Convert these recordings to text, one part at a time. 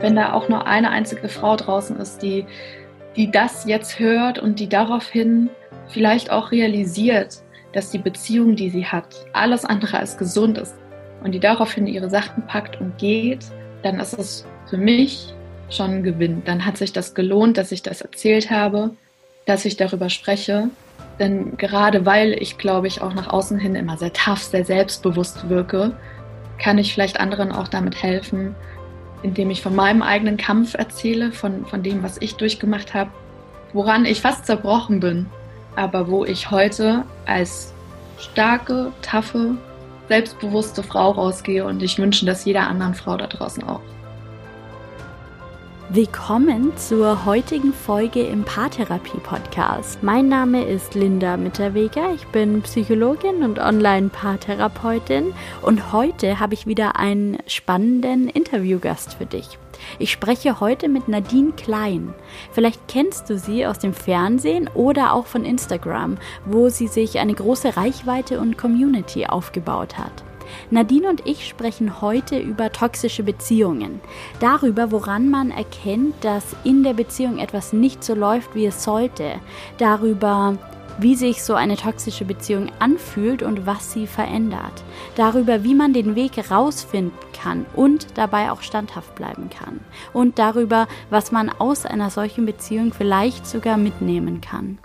wenn da auch nur eine einzige Frau draußen ist, die, die das jetzt hört und die daraufhin vielleicht auch realisiert, dass die Beziehung, die sie hat, alles andere als gesund ist und die daraufhin ihre Sachen packt und geht, dann ist es für mich schon ein Gewinn. Dann hat sich das gelohnt, dass ich das erzählt habe, dass ich darüber spreche. Denn gerade weil ich, glaube ich, auch nach außen hin immer sehr tough, sehr selbstbewusst wirke, kann ich vielleicht anderen auch damit helfen, indem ich von meinem eigenen Kampf erzähle, von, von dem, was ich durchgemacht habe, woran ich fast zerbrochen bin, aber wo ich heute als starke, taffe, selbstbewusste Frau rausgehe und ich wünsche das jeder anderen Frau da draußen auch. Willkommen zur heutigen Folge im Paartherapie-Podcast. Mein Name ist Linda Mitterweger, ich bin Psychologin und Online-Paartherapeutin und heute habe ich wieder einen spannenden Interviewgast für dich. Ich spreche heute mit Nadine Klein. Vielleicht kennst du sie aus dem Fernsehen oder auch von Instagram, wo sie sich eine große Reichweite und Community aufgebaut hat. Nadine und ich sprechen heute über toxische Beziehungen. Darüber, woran man erkennt, dass in der Beziehung etwas nicht so läuft, wie es sollte. Darüber, wie sich so eine toxische Beziehung anfühlt und was sie verändert. Darüber, wie man den Weg rausfinden kann und dabei auch standhaft bleiben kann. Und darüber, was man aus einer solchen Beziehung vielleicht sogar mitnehmen kann.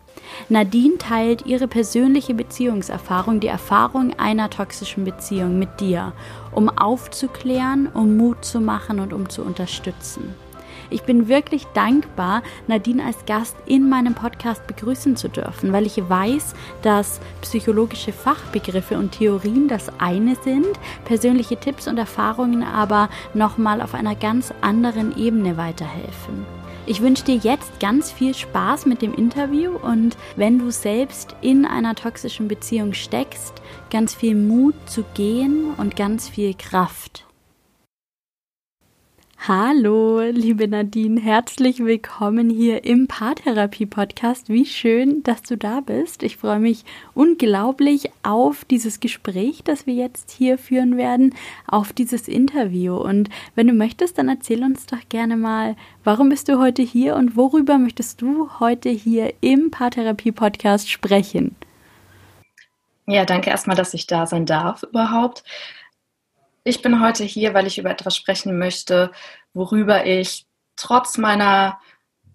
Nadine teilt ihre persönliche Beziehungserfahrung, die Erfahrung einer toxischen Beziehung mit dir, um aufzuklären, um Mut zu machen und um zu unterstützen. Ich bin wirklich dankbar, Nadine als Gast in meinem Podcast begrüßen zu dürfen, weil ich weiß, dass psychologische Fachbegriffe und Theorien das eine sind, persönliche Tipps und Erfahrungen aber nochmal auf einer ganz anderen Ebene weiterhelfen. Ich wünsche dir jetzt ganz viel Spaß mit dem Interview und wenn du selbst in einer toxischen Beziehung steckst, ganz viel Mut zu gehen und ganz viel Kraft. Hallo, liebe Nadine, herzlich willkommen hier im Paartherapie-Podcast. Wie schön, dass du da bist. Ich freue mich unglaublich auf dieses Gespräch, das wir jetzt hier führen werden, auf dieses Interview. Und wenn du möchtest, dann erzähl uns doch gerne mal, warum bist du heute hier und worüber möchtest du heute hier im Paartherapie-Podcast sprechen? Ja, danke erstmal, dass ich da sein darf überhaupt. Ich bin heute hier, weil ich über etwas sprechen möchte, worüber ich trotz meiner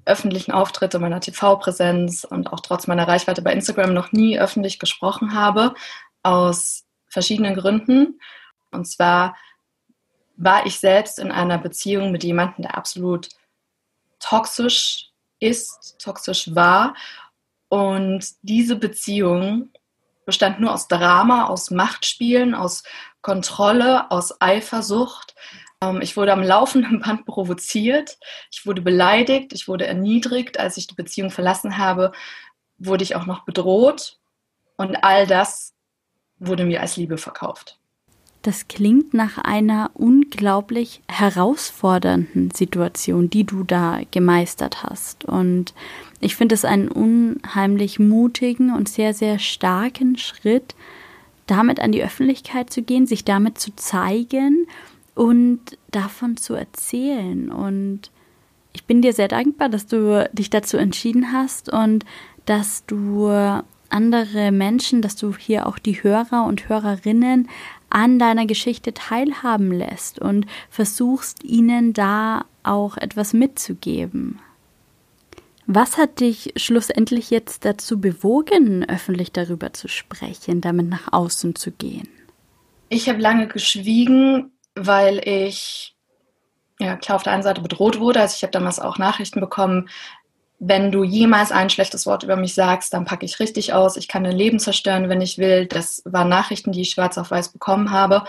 öffentlichen Auftritte, meiner TV-Präsenz und auch trotz meiner Reichweite bei Instagram noch nie öffentlich gesprochen habe, aus verschiedenen Gründen. Und zwar war ich selbst in einer Beziehung mit jemandem, der absolut toxisch ist, toxisch war. Und diese Beziehung bestand nur aus Drama, aus Machtspielen, aus Kontrolle, aus Eifersucht. Ähm, ich wurde am laufenden Band provoziert, ich wurde beleidigt, ich wurde erniedrigt. Als ich die Beziehung verlassen habe, wurde ich auch noch bedroht. Und all das wurde mir als Liebe verkauft. Das klingt nach einer unglaublich herausfordernden Situation, die du da gemeistert hast. Und ich finde es einen unheimlich mutigen und sehr, sehr starken Schritt, damit an die Öffentlichkeit zu gehen, sich damit zu zeigen und davon zu erzählen. Und ich bin dir sehr dankbar, dass du dich dazu entschieden hast und dass du andere Menschen, dass du hier auch die Hörer und Hörerinnen an deiner Geschichte teilhaben lässt und versuchst ihnen da auch etwas mitzugeben. Was hat dich schlussendlich jetzt dazu bewogen, öffentlich darüber zu sprechen, damit nach außen zu gehen? Ich habe lange geschwiegen, weil ich ja klar auf der einen Seite bedroht wurde. Also ich habe damals auch Nachrichten bekommen, wenn du jemals ein schlechtes Wort über mich sagst, dann packe ich richtig aus. Ich kann dein Leben zerstören, wenn ich will. Das waren Nachrichten, die ich schwarz auf weiß bekommen habe.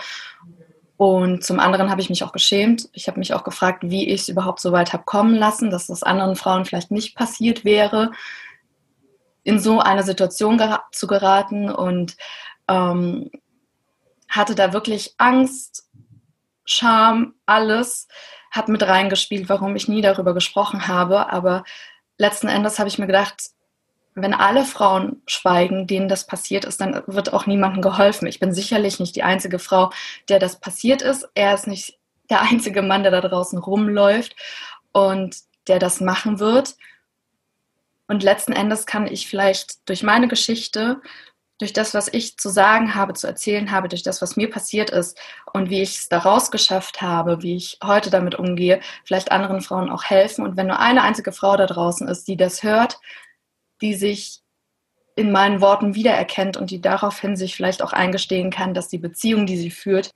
Und zum anderen habe ich mich auch geschämt. Ich habe mich auch gefragt, wie ich es überhaupt so weit habe kommen lassen, dass das anderen Frauen vielleicht nicht passiert wäre, in so eine Situation gera zu geraten. Und ähm, hatte da wirklich Angst, Scham, alles hat mit reingespielt, warum ich nie darüber gesprochen habe. Aber letzten Endes habe ich mir gedacht, wenn alle Frauen schweigen, denen das passiert ist, dann wird auch niemandem geholfen. Ich bin sicherlich nicht die einzige Frau, der das passiert ist. Er ist nicht der einzige Mann, der da draußen rumläuft und der das machen wird. Und letzten Endes kann ich vielleicht durch meine Geschichte, durch das, was ich zu sagen habe, zu erzählen habe, durch das, was mir passiert ist und wie ich es daraus geschafft habe, wie ich heute damit umgehe, vielleicht anderen Frauen auch helfen. Und wenn nur eine einzige Frau da draußen ist, die das hört, die sich in meinen Worten wiedererkennt und die daraufhin sich vielleicht auch eingestehen kann, dass die Beziehung, die sie führt,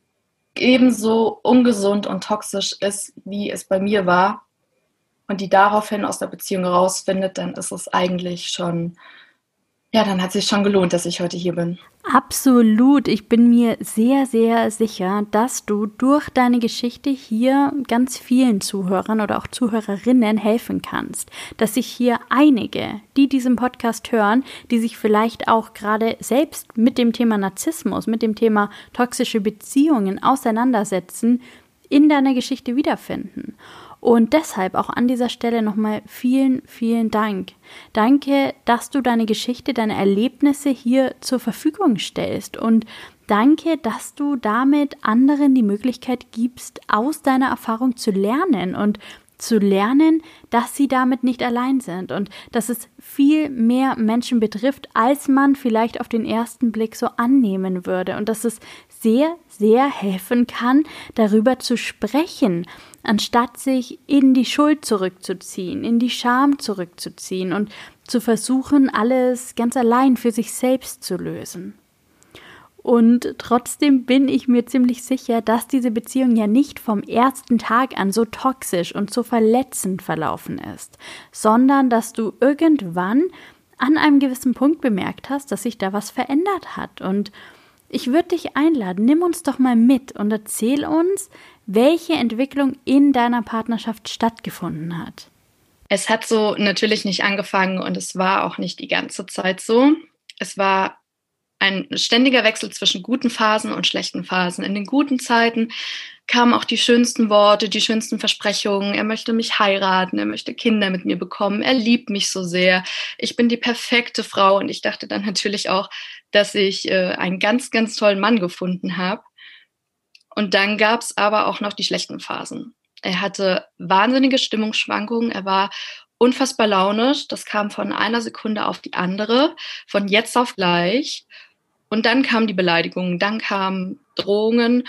ebenso ungesund und toxisch ist, wie es bei mir war, und die daraufhin aus der Beziehung rausfindet, dann ist es eigentlich schon ja, dann hat es sich schon gelohnt, dass ich heute hier bin. Absolut. Ich bin mir sehr, sehr sicher, dass du durch deine Geschichte hier ganz vielen Zuhörern oder auch Zuhörerinnen helfen kannst. Dass sich hier einige, die diesen Podcast hören, die sich vielleicht auch gerade selbst mit dem Thema Narzissmus, mit dem Thema toxische Beziehungen auseinandersetzen, in deiner Geschichte wiederfinden. Und deshalb auch an dieser Stelle nochmal vielen, vielen Dank. Danke, dass du deine Geschichte, deine Erlebnisse hier zur Verfügung stellst und danke, dass du damit anderen die Möglichkeit gibst, aus deiner Erfahrung zu lernen und zu lernen, dass sie damit nicht allein sind und dass es viel mehr Menschen betrifft, als man vielleicht auf den ersten Blick so annehmen würde und dass es sehr, sehr helfen kann, darüber zu sprechen, anstatt sich in die Schuld zurückzuziehen, in die Scham zurückzuziehen und zu versuchen, alles ganz allein für sich selbst zu lösen. Und trotzdem bin ich mir ziemlich sicher, dass diese Beziehung ja nicht vom ersten Tag an so toxisch und so verletzend verlaufen ist, sondern dass du irgendwann an einem gewissen Punkt bemerkt hast, dass sich da was verändert hat. Und ich würde dich einladen, nimm uns doch mal mit und erzähl uns, welche Entwicklung in deiner Partnerschaft stattgefunden hat. Es hat so natürlich nicht angefangen und es war auch nicht die ganze Zeit so. Es war ein ständiger Wechsel zwischen guten Phasen und schlechten Phasen. In den guten Zeiten kamen auch die schönsten Worte, die schönsten Versprechungen. Er möchte mich heiraten, er möchte Kinder mit mir bekommen, er liebt mich so sehr. Ich bin die perfekte Frau und ich dachte dann natürlich auch, dass ich äh, einen ganz, ganz tollen Mann gefunden habe. Und dann gab es aber auch noch die schlechten Phasen. Er hatte wahnsinnige Stimmungsschwankungen, er war unfassbar launisch, das kam von einer Sekunde auf die andere, von jetzt auf gleich. Und dann kamen die Beleidigungen, dann kamen Drohungen.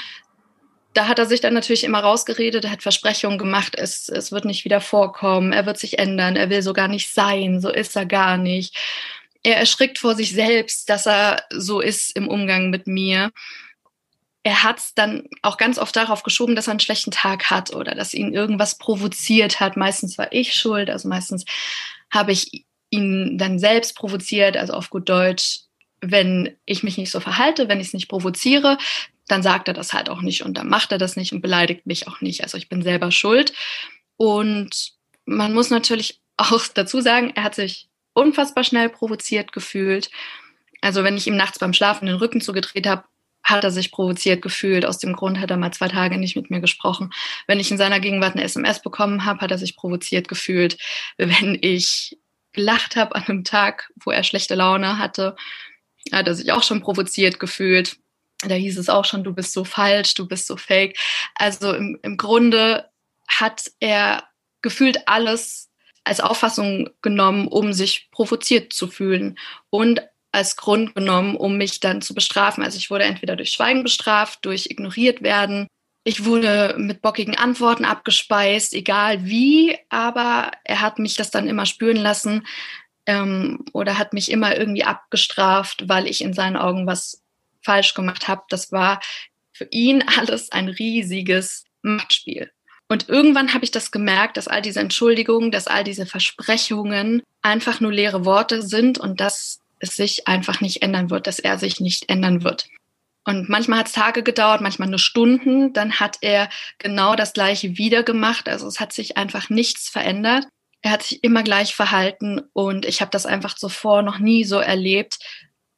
Da hat er sich dann natürlich immer rausgeredet, er hat Versprechungen gemacht, es, es wird nicht wieder vorkommen, er wird sich ändern, er will so gar nicht sein, so ist er gar nicht. Er erschrickt vor sich selbst, dass er so ist im Umgang mit mir er hat es dann auch ganz oft darauf geschoben, dass er einen schlechten Tag hat oder dass ihn irgendwas provoziert hat. Meistens war ich schuld, also meistens habe ich ihn dann selbst provoziert, also auf gut Deutsch, wenn ich mich nicht so verhalte, wenn ich es nicht provoziere, dann sagt er das halt auch nicht und dann macht er das nicht und beleidigt mich auch nicht. Also ich bin selber schuld. Und man muss natürlich auch dazu sagen, er hat sich unfassbar schnell provoziert gefühlt. Also wenn ich ihm nachts beim Schlafen den Rücken zugedreht habe, hat er sich provoziert gefühlt. Aus dem Grund hat er mal zwei Tage nicht mit mir gesprochen. Wenn ich in seiner Gegenwart eine SMS bekommen habe, hat er sich provoziert gefühlt. Wenn ich gelacht habe an einem Tag, wo er schlechte Laune hatte, hat er sich auch schon provoziert gefühlt. Da hieß es auch schon, du bist so falsch, du bist so fake. Also im, im Grunde hat er gefühlt alles als Auffassung genommen, um sich provoziert zu fühlen und als Grund genommen, um mich dann zu bestrafen. Also ich wurde entweder durch Schweigen bestraft, durch ignoriert werden. Ich wurde mit bockigen Antworten abgespeist, egal wie, aber er hat mich das dann immer spüren lassen ähm, oder hat mich immer irgendwie abgestraft, weil ich in seinen Augen was falsch gemacht habe. Das war für ihn alles ein riesiges Machtspiel. Und irgendwann habe ich das gemerkt, dass all diese Entschuldigungen, dass all diese Versprechungen einfach nur leere Worte sind und dass es sich einfach nicht ändern wird, dass er sich nicht ändern wird. Und manchmal hat es Tage gedauert, manchmal nur Stunden. Dann hat er genau das Gleiche wieder gemacht. Also es hat sich einfach nichts verändert. Er hat sich immer gleich verhalten und ich habe das einfach zuvor noch nie so erlebt,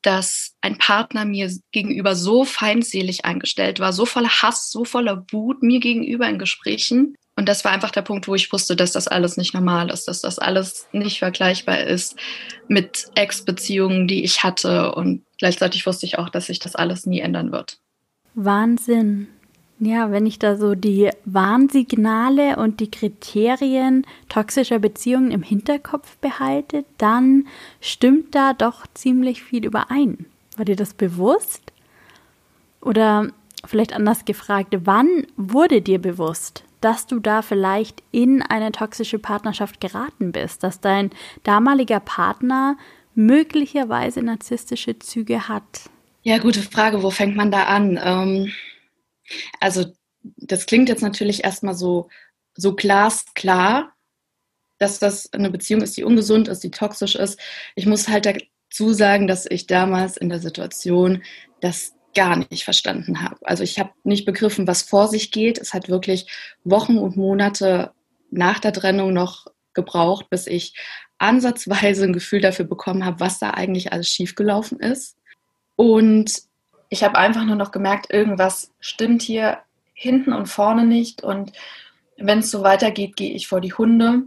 dass ein Partner mir gegenüber so feindselig eingestellt war, so voller Hass, so voller Wut mir gegenüber in Gesprächen. Und das war einfach der Punkt, wo ich wusste, dass das alles nicht normal ist, dass das alles nicht vergleichbar ist mit Ex-Beziehungen, die ich hatte. Und gleichzeitig wusste ich auch, dass sich das alles nie ändern wird. Wahnsinn. Ja, wenn ich da so die Warnsignale und die Kriterien toxischer Beziehungen im Hinterkopf behalte, dann stimmt da doch ziemlich viel überein. War dir das bewusst? Oder vielleicht anders gefragt, wann wurde dir bewusst, dass du da vielleicht in eine toxische Partnerschaft geraten bist, dass dein damaliger Partner möglicherweise narzisstische Züge hat? Ja, gute Frage. Wo fängt man da an? Ähm also das klingt jetzt natürlich erstmal so, so glasklar, dass das eine Beziehung ist, die ungesund ist, die toxisch ist. Ich muss halt dazu sagen, dass ich damals in der Situation das gar nicht verstanden habe. Also ich habe nicht begriffen, was vor sich geht. Es hat wirklich Wochen und Monate nach der Trennung noch gebraucht, bis ich ansatzweise ein Gefühl dafür bekommen habe, was da eigentlich alles schiefgelaufen ist. Und ich habe einfach nur noch gemerkt, irgendwas stimmt hier hinten und vorne nicht. Und wenn es so weitergeht, gehe ich vor die Hunde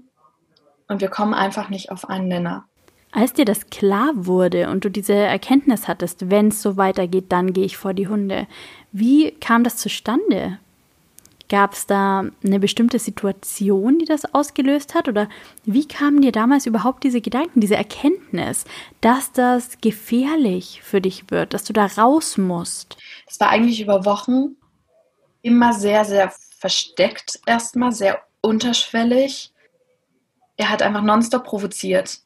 und wir kommen einfach nicht auf einen Nenner. Als dir das klar wurde und du diese Erkenntnis hattest, wenn es so weitergeht, dann gehe ich vor die Hunde, wie kam das zustande? Gab es da eine bestimmte Situation, die das ausgelöst hat? Oder wie kamen dir damals überhaupt diese Gedanken, diese Erkenntnis, dass das gefährlich für dich wird, dass du da raus musst? Es war eigentlich über Wochen immer sehr, sehr versteckt, erstmal sehr unterschwellig. Er hat einfach nonstop provoziert.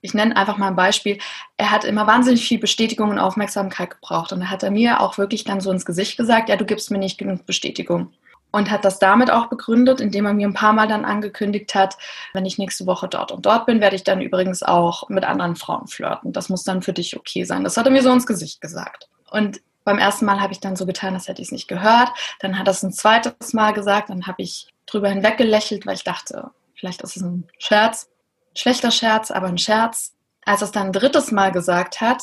Ich nenne einfach mal ein Beispiel. Er hat immer wahnsinnig viel Bestätigung und Aufmerksamkeit gebraucht. Und da hat er mir auch wirklich dann so ins Gesicht gesagt, ja, du gibst mir nicht genug Bestätigung und hat das damit auch begründet, indem er mir ein paar Mal dann angekündigt hat, wenn ich nächste Woche dort und dort bin, werde ich dann übrigens auch mit anderen Frauen flirten. Das muss dann für dich okay sein. Das hat er mir so ins Gesicht gesagt. Und beim ersten Mal habe ich dann so getan, als hätte ich es nicht gehört. Dann hat er es ein zweites Mal gesagt. Dann habe ich drüber hinweggelächelt, weil ich dachte, vielleicht ist es ein Scherz. Schlechter Scherz, aber ein Scherz. Als er es dann ein drittes Mal gesagt hat,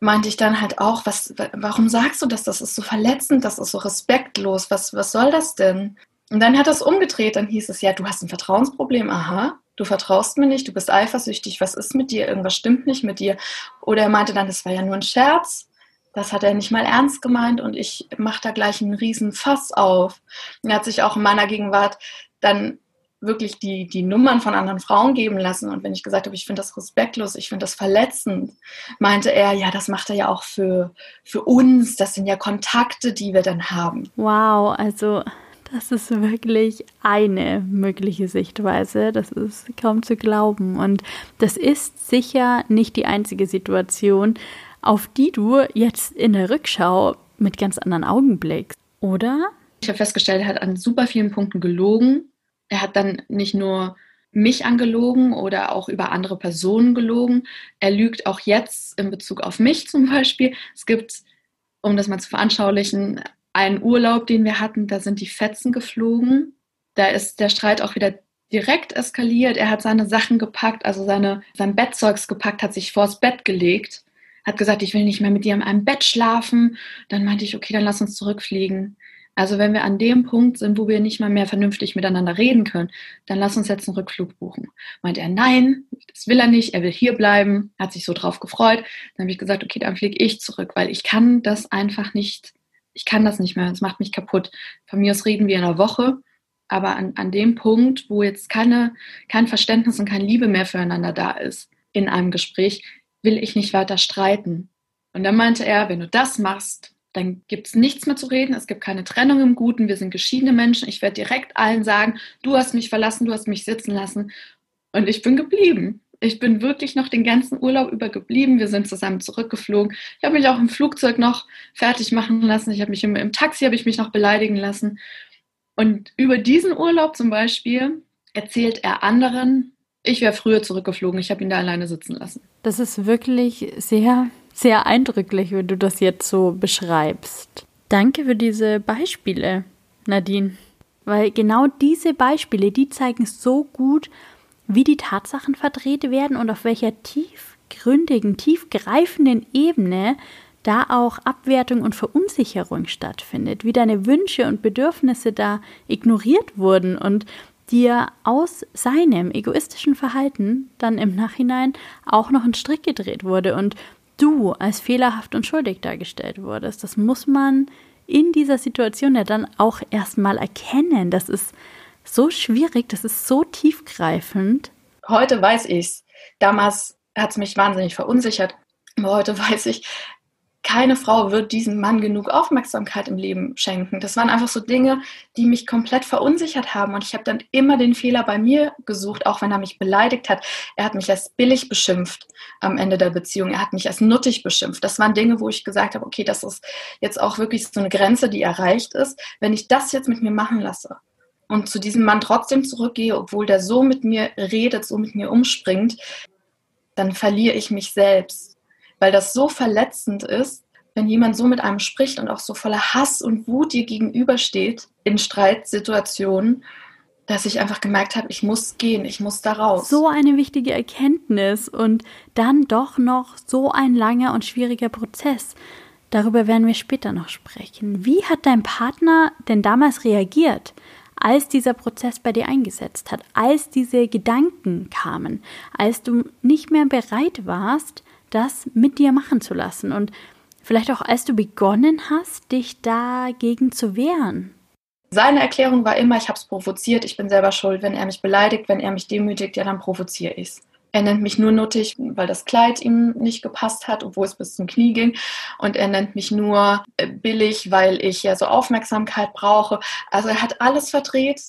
meinte ich dann halt auch, was, warum sagst du das? Das ist so verletzend, das ist so respektlos. Was, was soll das denn? Und dann hat er es umgedreht, dann hieß es, ja, du hast ein Vertrauensproblem, aha, du vertraust mir nicht, du bist eifersüchtig, was ist mit dir? Irgendwas stimmt nicht mit dir. Oder er meinte dann, das war ja nur ein Scherz. Das hat er nicht mal ernst gemeint und ich mache da gleich einen riesen Fass auf. er hat sich auch in meiner Gegenwart dann wirklich die, die Nummern von anderen Frauen geben lassen. Und wenn ich gesagt habe, ich finde das respektlos, ich finde das verletzend, meinte er, ja, das macht er ja auch für, für uns. Das sind ja Kontakte, die wir dann haben. Wow, also das ist wirklich eine mögliche Sichtweise. Das ist kaum zu glauben. Und das ist sicher nicht die einzige Situation, auf die du jetzt in der Rückschau mit ganz anderen Augen blickst, oder? Ich habe festgestellt, er hat an super vielen Punkten gelogen er hat dann nicht nur mich angelogen oder auch über andere Personen gelogen. Er lügt auch jetzt in Bezug auf mich zum Beispiel. Es gibt, um das mal zu veranschaulichen, einen Urlaub, den wir hatten, da sind die Fetzen geflogen. Da ist der Streit auch wieder direkt eskaliert. Er hat seine Sachen gepackt, also seine, sein Bettzeugs gepackt, hat sich vors Bett gelegt, hat gesagt, ich will nicht mehr mit dir in einem Bett schlafen. Dann meinte ich, okay, dann lass uns zurückfliegen. Also wenn wir an dem Punkt sind, wo wir nicht mal mehr vernünftig miteinander reden können, dann lass uns jetzt einen Rückflug buchen. Meint er, nein, das will er nicht, er will hier bleiben, hat sich so drauf gefreut. Dann habe ich gesagt, okay, dann fliege ich zurück, weil ich kann das einfach nicht, ich kann das nicht mehr, es macht mich kaputt. Von mir aus reden wir in einer Woche, aber an, an dem Punkt, wo jetzt keine, kein Verständnis und keine Liebe mehr füreinander da ist in einem Gespräch, will ich nicht weiter streiten. Und dann meinte er, wenn du das machst, dann gibt es nichts mehr zu reden, es gibt keine Trennung im Guten, wir sind geschiedene Menschen. Ich werde direkt allen sagen, du hast mich verlassen, du hast mich sitzen lassen. Und ich bin geblieben. Ich bin wirklich noch den ganzen Urlaub über geblieben. Wir sind zusammen zurückgeflogen. Ich habe mich auch im Flugzeug noch fertig machen lassen. Ich habe mich im, im Taxi habe ich mich noch beleidigen lassen. Und über diesen Urlaub zum Beispiel erzählt er anderen, ich wäre früher zurückgeflogen. Ich habe ihn da alleine sitzen lassen. Das ist wirklich sehr sehr eindrücklich, wenn du das jetzt so beschreibst. Danke für diese Beispiele, Nadine. Weil genau diese Beispiele, die zeigen so gut, wie die Tatsachen verdreht werden und auf welcher tiefgründigen, tiefgreifenden Ebene da auch Abwertung und Verunsicherung stattfindet, wie deine Wünsche und Bedürfnisse da ignoriert wurden und dir aus seinem egoistischen Verhalten dann im Nachhinein auch noch ein Strick gedreht wurde und du als fehlerhaft und schuldig dargestellt wurdest. Das muss man in dieser Situation ja dann auch erstmal erkennen. Das ist so schwierig, das ist so tiefgreifend. Heute weiß ich's. Damals hat es mich wahnsinnig verunsichert. Aber heute weiß ich, keine Frau wird diesem Mann genug Aufmerksamkeit im Leben schenken. Das waren einfach so Dinge, die mich komplett verunsichert haben. Und ich habe dann immer den Fehler bei mir gesucht, auch wenn er mich beleidigt hat. Er hat mich als billig beschimpft am Ende der Beziehung. Er hat mich als nuttig beschimpft. Das waren Dinge, wo ich gesagt habe, okay, das ist jetzt auch wirklich so eine Grenze, die erreicht ist. Wenn ich das jetzt mit mir machen lasse und zu diesem Mann trotzdem zurückgehe, obwohl der so mit mir redet, so mit mir umspringt, dann verliere ich mich selbst weil das so verletzend ist, wenn jemand so mit einem spricht und auch so voller Hass und Wut dir gegenübersteht in Streitsituationen, dass ich einfach gemerkt habe, ich muss gehen, ich muss da raus. So eine wichtige Erkenntnis und dann doch noch so ein langer und schwieriger Prozess. Darüber werden wir später noch sprechen. Wie hat dein Partner denn damals reagiert, als dieser Prozess bei dir eingesetzt hat, als diese Gedanken kamen, als du nicht mehr bereit warst, das mit dir machen zu lassen und vielleicht auch als du begonnen hast, dich dagegen zu wehren. Seine Erklärung war immer, ich habe es provoziert, ich bin selber schuld. Wenn er mich beleidigt, wenn er mich demütigt, ja, dann provoziere ich es. Er nennt mich nur nuttig, weil das Kleid ihm nicht gepasst hat, obwohl es bis zum Knie ging. Und er nennt mich nur äh, billig, weil ich ja so Aufmerksamkeit brauche. Also er hat alles verdreht.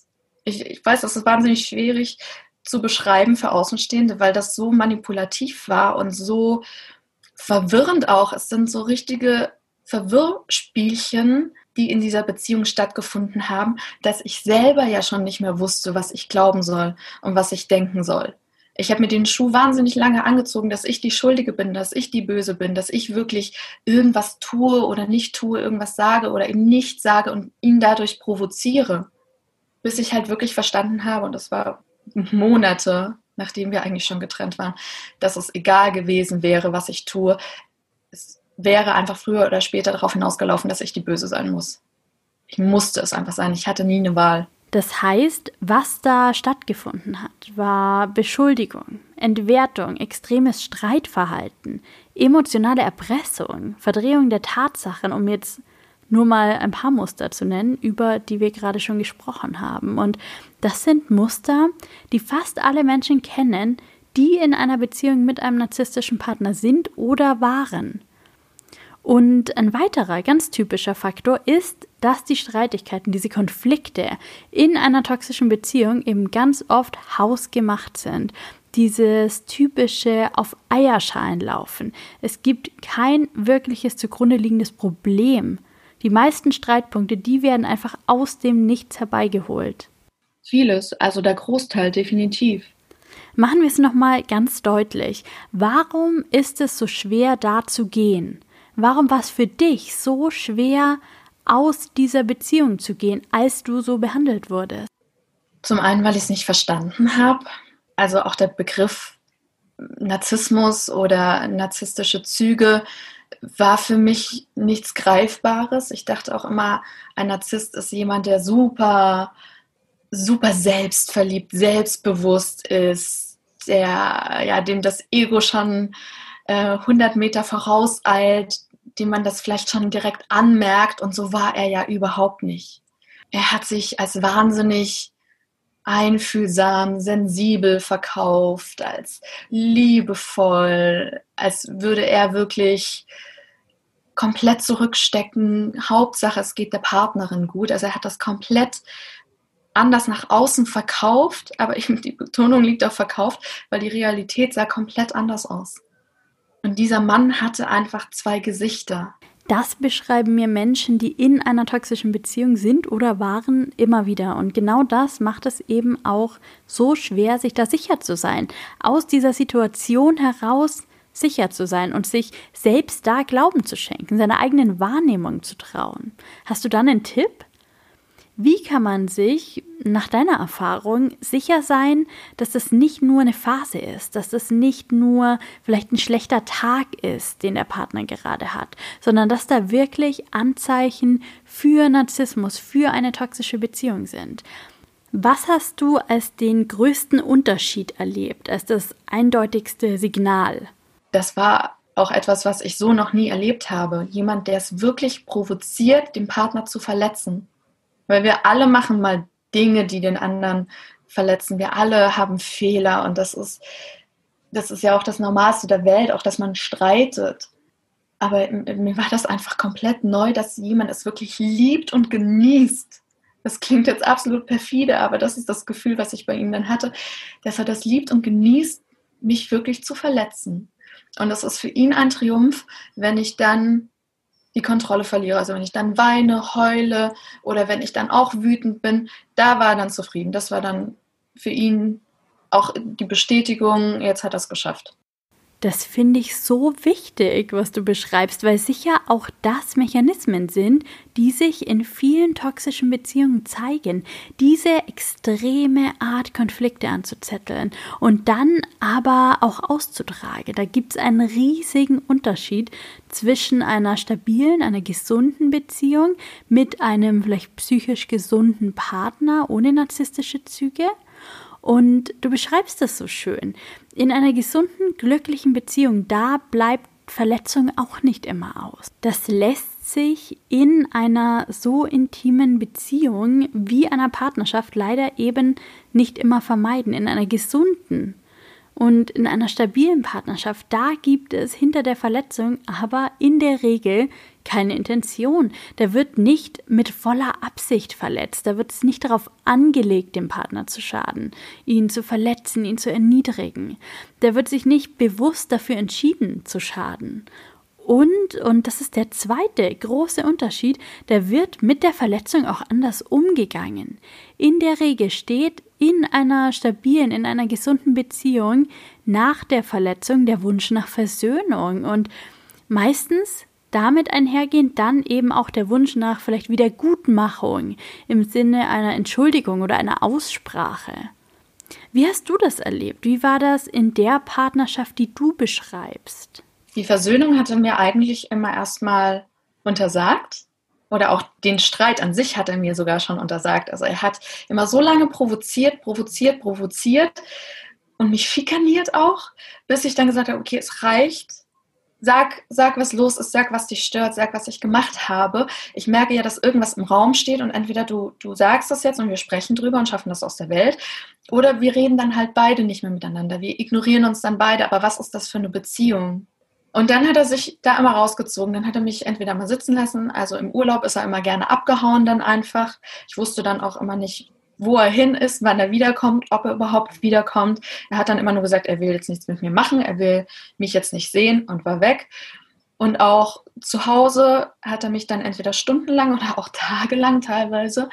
Ich, ich weiß, das ist wahnsinnig schwierig, zu beschreiben für Außenstehende, weil das so manipulativ war und so verwirrend auch. Es sind so richtige Verwirrspielchen, die in dieser Beziehung stattgefunden haben, dass ich selber ja schon nicht mehr wusste, was ich glauben soll und was ich denken soll. Ich habe mir den Schuh wahnsinnig lange angezogen, dass ich die Schuldige bin, dass ich die Böse bin, dass ich wirklich irgendwas tue oder nicht tue, irgendwas sage oder ihm nicht sage und ihn dadurch provoziere. Bis ich halt wirklich verstanden habe, und das war Monate, nachdem wir eigentlich schon getrennt waren, dass es egal gewesen wäre, was ich tue. Es wäre einfach früher oder später darauf hinausgelaufen, dass ich die Böse sein muss. Ich musste es einfach sein. Ich hatte nie eine Wahl. Das heißt, was da stattgefunden hat, war Beschuldigung, Entwertung, extremes Streitverhalten, emotionale Erpressung, Verdrehung der Tatsachen, um jetzt nur mal ein paar Muster zu nennen, über die wir gerade schon gesprochen haben. Und das sind Muster, die fast alle Menschen kennen, die in einer Beziehung mit einem narzisstischen Partner sind oder waren. Und ein weiterer ganz typischer Faktor ist, dass die Streitigkeiten, diese Konflikte in einer toxischen Beziehung eben ganz oft hausgemacht sind. Dieses typische auf Eierschalen laufen. Es gibt kein wirkliches zugrunde liegendes Problem, die meisten Streitpunkte, die werden einfach aus dem Nichts herbeigeholt. Vieles, also der Großteil definitiv. Machen wir es nochmal ganz deutlich. Warum ist es so schwer, da zu gehen? Warum war es für dich so schwer, aus dieser Beziehung zu gehen, als du so behandelt wurdest? Zum einen, weil ich es nicht verstanden habe. Also auch der Begriff Narzissmus oder narzisstische Züge war für mich nichts Greifbares. Ich dachte auch immer, ein Narzisst ist jemand, der super, super selbstverliebt, selbstbewusst ist, der, ja, dem das Ego schon äh, 100 Meter vorauseilt, dem man das vielleicht schon direkt anmerkt. Und so war er ja überhaupt nicht. Er hat sich als wahnsinnig einfühlsam, sensibel verkauft, als liebevoll, als würde er wirklich komplett zurückstecken. Hauptsache, es geht der Partnerin gut. Also er hat das komplett anders nach außen verkauft, aber die Betonung liegt auf verkauft, weil die Realität sah komplett anders aus. Und dieser Mann hatte einfach zwei Gesichter. Das beschreiben mir Menschen, die in einer toxischen Beziehung sind oder waren, immer wieder. Und genau das macht es eben auch so schwer, sich da sicher zu sein. Aus dieser Situation heraus sicher zu sein und sich selbst da Glauben zu schenken, seiner eigenen Wahrnehmung zu trauen. Hast du dann einen Tipp? Wie kann man sich nach deiner Erfahrung sicher sein, dass das nicht nur eine Phase ist, dass das nicht nur vielleicht ein schlechter Tag ist, den der Partner gerade hat, sondern dass da wirklich Anzeichen für Narzissmus, für eine toxische Beziehung sind? Was hast du als den größten Unterschied erlebt, als das eindeutigste Signal? Das war auch etwas, was ich so noch nie erlebt habe. Jemand, der es wirklich provoziert, den Partner zu verletzen. Weil wir alle machen mal Dinge, die den anderen verletzen. Wir alle haben Fehler und das ist, das ist ja auch das Normalste der Welt, auch dass man streitet. Aber mir war das einfach komplett neu, dass jemand es wirklich liebt und genießt. Das klingt jetzt absolut perfide, aber das ist das Gefühl, was ich bei ihm dann hatte, dass er das liebt und genießt, mich wirklich zu verletzen. Und das ist für ihn ein Triumph, wenn ich dann die Kontrolle verliere. Also wenn ich dann weine, heule oder wenn ich dann auch wütend bin, da war er dann zufrieden. Das war dann für ihn auch die Bestätigung, jetzt hat er es geschafft. Das finde ich so wichtig, was du beschreibst, weil sicher auch das Mechanismen sind, die sich in vielen toxischen Beziehungen zeigen. Diese extreme Art, Konflikte anzuzetteln und dann aber auch auszutragen. Da gibt es einen riesigen Unterschied zwischen einer stabilen, einer gesunden Beziehung mit einem vielleicht psychisch gesunden Partner ohne narzisstische Züge und du beschreibst das so schön. In einer gesunden, glücklichen Beziehung, da bleibt Verletzung auch nicht immer aus. Das lässt sich in einer so intimen Beziehung wie einer Partnerschaft leider eben nicht immer vermeiden. In einer gesunden und in einer stabilen Partnerschaft, da gibt es hinter der Verletzung aber in der Regel keine Intention. Da wird nicht mit voller Absicht verletzt. Da wird es nicht darauf angelegt, dem Partner zu schaden, ihn zu verletzen, ihn zu erniedrigen. Da wird sich nicht bewusst dafür entschieden zu schaden. Und, und das ist der zweite große Unterschied, da wird mit der Verletzung auch anders umgegangen. In der Regel steht in einer stabilen, in einer gesunden Beziehung nach der Verletzung der Wunsch nach Versöhnung und meistens damit einhergehend dann eben auch der Wunsch nach vielleicht Wiedergutmachung im Sinne einer Entschuldigung oder einer Aussprache. Wie hast du das erlebt? Wie war das in der Partnerschaft, die du beschreibst? Die Versöhnung hatte mir eigentlich immer erstmal untersagt. Oder auch den Streit an sich hat er mir sogar schon untersagt. Also er hat immer so lange provoziert, provoziert, provoziert und mich schikaniert auch, bis ich dann gesagt habe, okay, es reicht. Sag, sag, was los ist, sag, was dich stört, sag, was ich gemacht habe. Ich merke ja, dass irgendwas im Raum steht und entweder du, du sagst das jetzt und wir sprechen drüber und schaffen das aus der Welt oder wir reden dann halt beide nicht mehr miteinander. Wir ignorieren uns dann beide. Aber was ist das für eine Beziehung? Und dann hat er sich da immer rausgezogen. Dann hat er mich entweder mal sitzen lassen. Also im Urlaub ist er immer gerne abgehauen dann einfach. Ich wusste dann auch immer nicht, wo er hin ist, wann er wiederkommt, ob er überhaupt wiederkommt. Er hat dann immer nur gesagt, er will jetzt nichts mit mir machen, er will mich jetzt nicht sehen und war weg. Und auch zu Hause hat er mich dann entweder stundenlang oder auch tagelang teilweise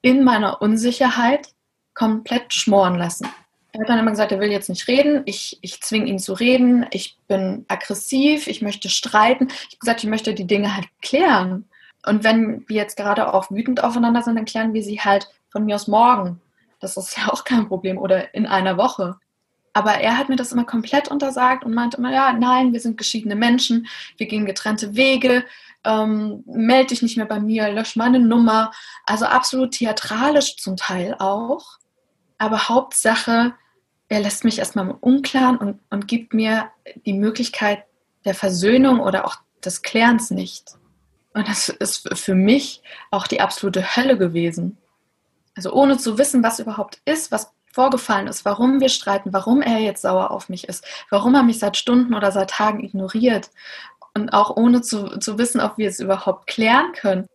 in meiner Unsicherheit komplett schmoren lassen. Er hat dann immer gesagt, er will jetzt nicht reden. Ich, ich zwinge ihn zu reden. Ich bin aggressiv. Ich möchte streiten. Ich habe gesagt, ich möchte die Dinge halt klären. Und wenn wir jetzt gerade auch wütend aufeinander sind, dann klären wir sie halt von mir aus morgen. Das ist ja auch kein Problem. Oder in einer Woche. Aber er hat mir das immer komplett untersagt und meinte immer, ja, nein, wir sind geschiedene Menschen. Wir gehen getrennte Wege. Ähm, melde dich nicht mehr bei mir. Lösch meine Nummer. Also absolut theatralisch zum Teil auch. Aber Hauptsache, er lässt mich erstmal im Unklaren und, und gibt mir die Möglichkeit der Versöhnung oder auch des Klärens nicht. Und das ist für mich auch die absolute Hölle gewesen. Also ohne zu wissen, was überhaupt ist, was vorgefallen ist, warum wir streiten, warum er jetzt sauer auf mich ist, warum er mich seit Stunden oder seit Tagen ignoriert. Und auch ohne zu, zu wissen, ob wir es überhaupt klären können.